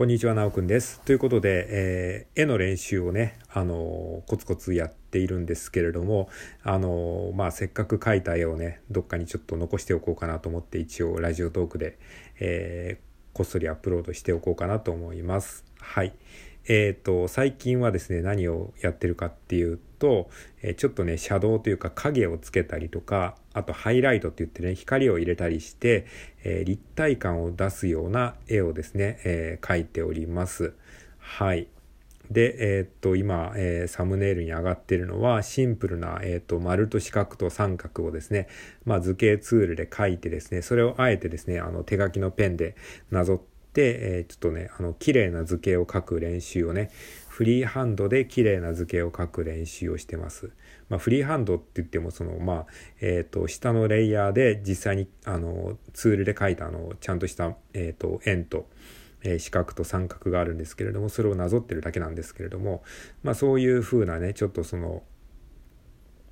こんにちは、なおくんです。ということで、えー、絵の練習をね、あのー、コツコツやっているんですけれども、あのー、まあ、せっかく描いた絵をね、どっかにちょっと残しておこうかなと思って、一応ラジオトークで、えこっそりアップロードしておこうかなと思います。はい。えっ、と、最近はですね、何をやってるかっていうと、えちょっとね、シャドウというか影をつけたりとか、あとハイライトって言ってね、光を入れたりして、え、立体感を出すような絵をですね、えー、描いております。はい。で、えー、っと、今、えー、サムネイルに上がってるのは、シンプルな、えー、っと、丸と四角と三角をですね、まあ、図形ツールで描いてですね、それをあえてですね、あの、手書きのペンでなぞって、え、ちょっとね、あの、綺麗な図形を描く練習をね、フリーハンドで綺麗な図形を描く練習をしてます。まあ、フリーハンドって言ってもそのまあえっ、ー、と下のレイヤーで実際にあのツールで描いたあのちゃんとしたえっ、ー、と円とえ四角と三角があるんですけれどもそれをなぞってるだけなんですけれどもまあそういう風なねちょっとその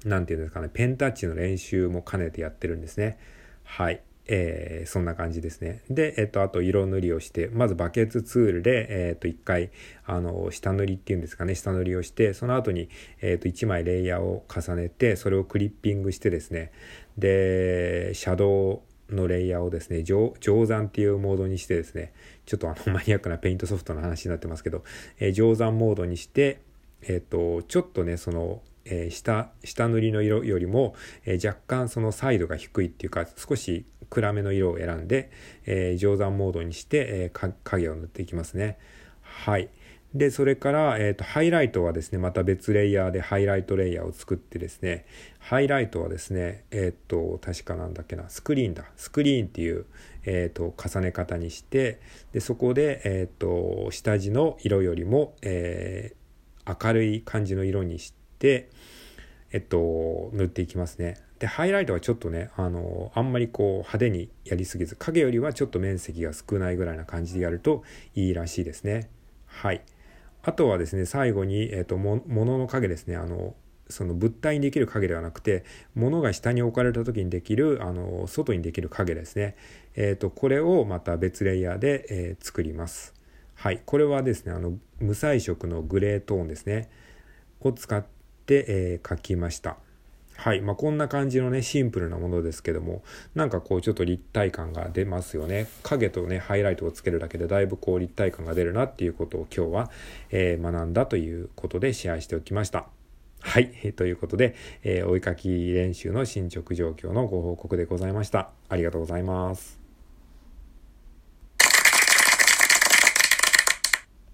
何て言うんですかねペンタッチの練習も兼ねてやってるんですねはいえー、そんな感じですね。で、えっ、と、あと色塗りをして、まずバケツツールで、えっ、と、一回、あの、下塗りっていうんですかね、下塗りをして、その後に、えっ、と、一枚レイヤーを重ねて、それをクリッピングしてですね、で、シャドウのレイヤーをですね、乗算っていうモードにしてですね、ちょっとあの、マニアックなペイントソフトの話になってますけど、えー、乗算モードにして、えっ、と、ちょっとね、その、えー、下下塗りの色よりも、えー、若干その彩度が低いっていうか少し暗めの色を選んで、えー、乗算モードにして、えー、影を塗っていきますね。はい。で、それから、えっ、ー、と、ハイライトはですね、また別レイヤーでハイライトレイヤーを作ってですね、ハイライトはですね、えっ、ー、と、確かなんだっけな、スクリーンだ。スクリーンっていう、えっ、ー、と、重ね方にして、で、そこで、えっ、と、下地の色よりも、え明るい感じの色にして、えっと、塗っていきますね。で、ハイライトはちょっとね、あの、あんまりこう派手にやりすぎず、影よりはちょっと面積が少ないぐらいな感じでやるといいらしいですね。はい。あとはですね、最後に、えっと、も、のの影ですね、あの、その物体にできる影ではなくて、物が下に置かれた時にできる、あの、外にできる影ですね。えっ、と、これをまた別レイヤーで、えー、作ります。はい。これはですね、あの、無彩色のグレートーンですね。を使って、えー、書きました。はい。まあ、こんな感じのね、シンプルなものですけども、なんかこう、ちょっと立体感が出ますよね。影とね、ハイライトをつけるだけで、だいぶこう、立体感が出るなっていうことを今日は、えー、学んだということでシェアしておきました。はい。ということで、えー、追いかき練習の進捗状況のご報告でございました。ありがとうございます。